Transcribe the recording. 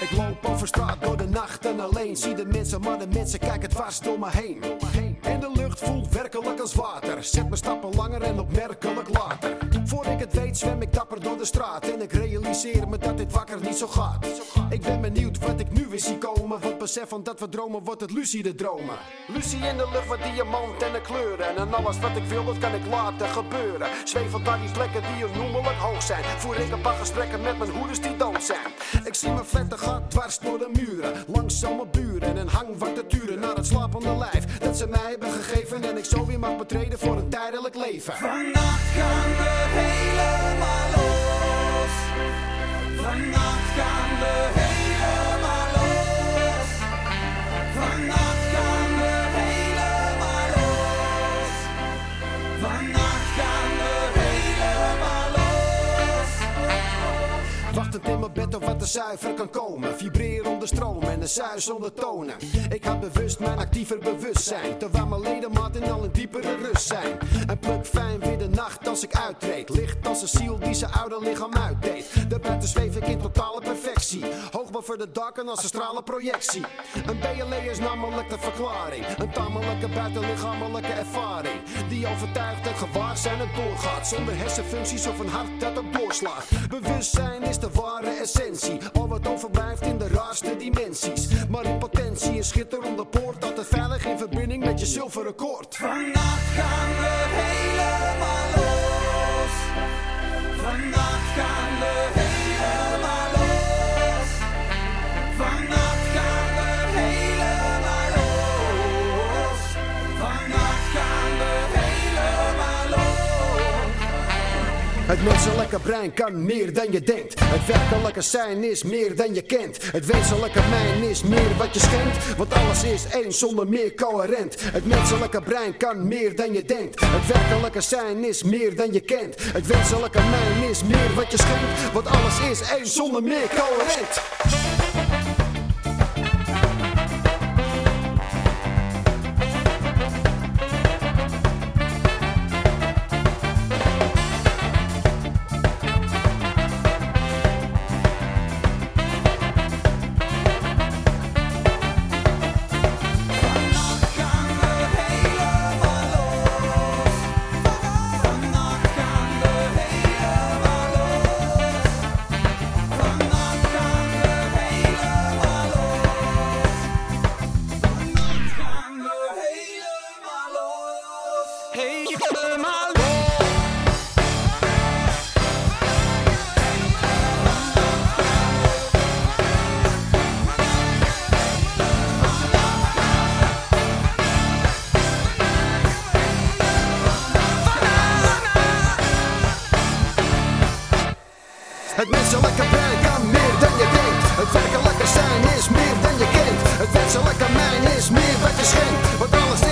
Ik loop over straat door de nacht en alleen zie de mensen, maar de mensen kijken dwars door me heen. En de lucht voelt werkelijk als water. Zet mijn stappen langer en opmerkelijk later. Voor ik het weet zwem ik dapper door de straat. En ik realiseer me dat dit wakker niet zo gaat. Ik ben benieuwd wat ik nu weer zie komen. Want besef van dat we dromen wordt het lucide dromen. Lucie in de lucht wat diamant en de kleuren. En alles wat ik wil, dat kan ik laten gebeuren. Zwevend naar die plekken die onnoemelijk hoog zijn. Voer ik een paar gesprekken met mijn hoeders die dood zijn. Ik zie mijn vletten gaat dwars door de muren. Langzaam mijn buren en hang van de turen naar het slapende lijf. Dat ze mij hebben gegeven en ik zo weer mag betreden voor een tijdelijk leven. Vannacht gaan we helemaal los. Vannacht gaan bed op wat er zuiver kan komen. Vibreer onder stroom en de suis zonder tonen. Ik had bewust mijn actiever bewustzijn. Terwijl mijn ledematen al in diepere rust zijn. En pluk fijn weer nacht als ik uittreed. Licht als een ziel die zijn oude lichaam uitdeed. Daarbuiten zweef ik in totale perfectie. Hoog boven de daken als een stralen projectie. Een BLE is namelijk de verklaring. Een tamelijke buitenlichamelijke ervaring. Die overtuigt het gewaarzijn het doorgaat. Zonder hersenfuncties of een hart dat ook doorslaat. Bewustzijn is de ware essentie. Al wat overblijft in de raarste dimensies. Maar in potentie een schitterende poort. Altijd veilig in verbinding met je zilveren koord. Vannacht gaan we helemaal Het menselijke brein kan meer dan je denkt. Het werkelijke zijn is meer dan je kent. Het wezenlijke mijn is meer wat je schenkt. Want alles is één zonder meer coherent. Het menselijke brein kan meer dan je denkt. Het werkelijke zijn is meer dan je kent. Het wezenlijke mijn is meer wat je schenkt. Want alles is één zonder meer coherent. Het menselijke brein kan meer dan je denkt. Het werkelijke zijn is meer dan je kent. Het wenselijke mijn is meer wat je schenkt. Want alles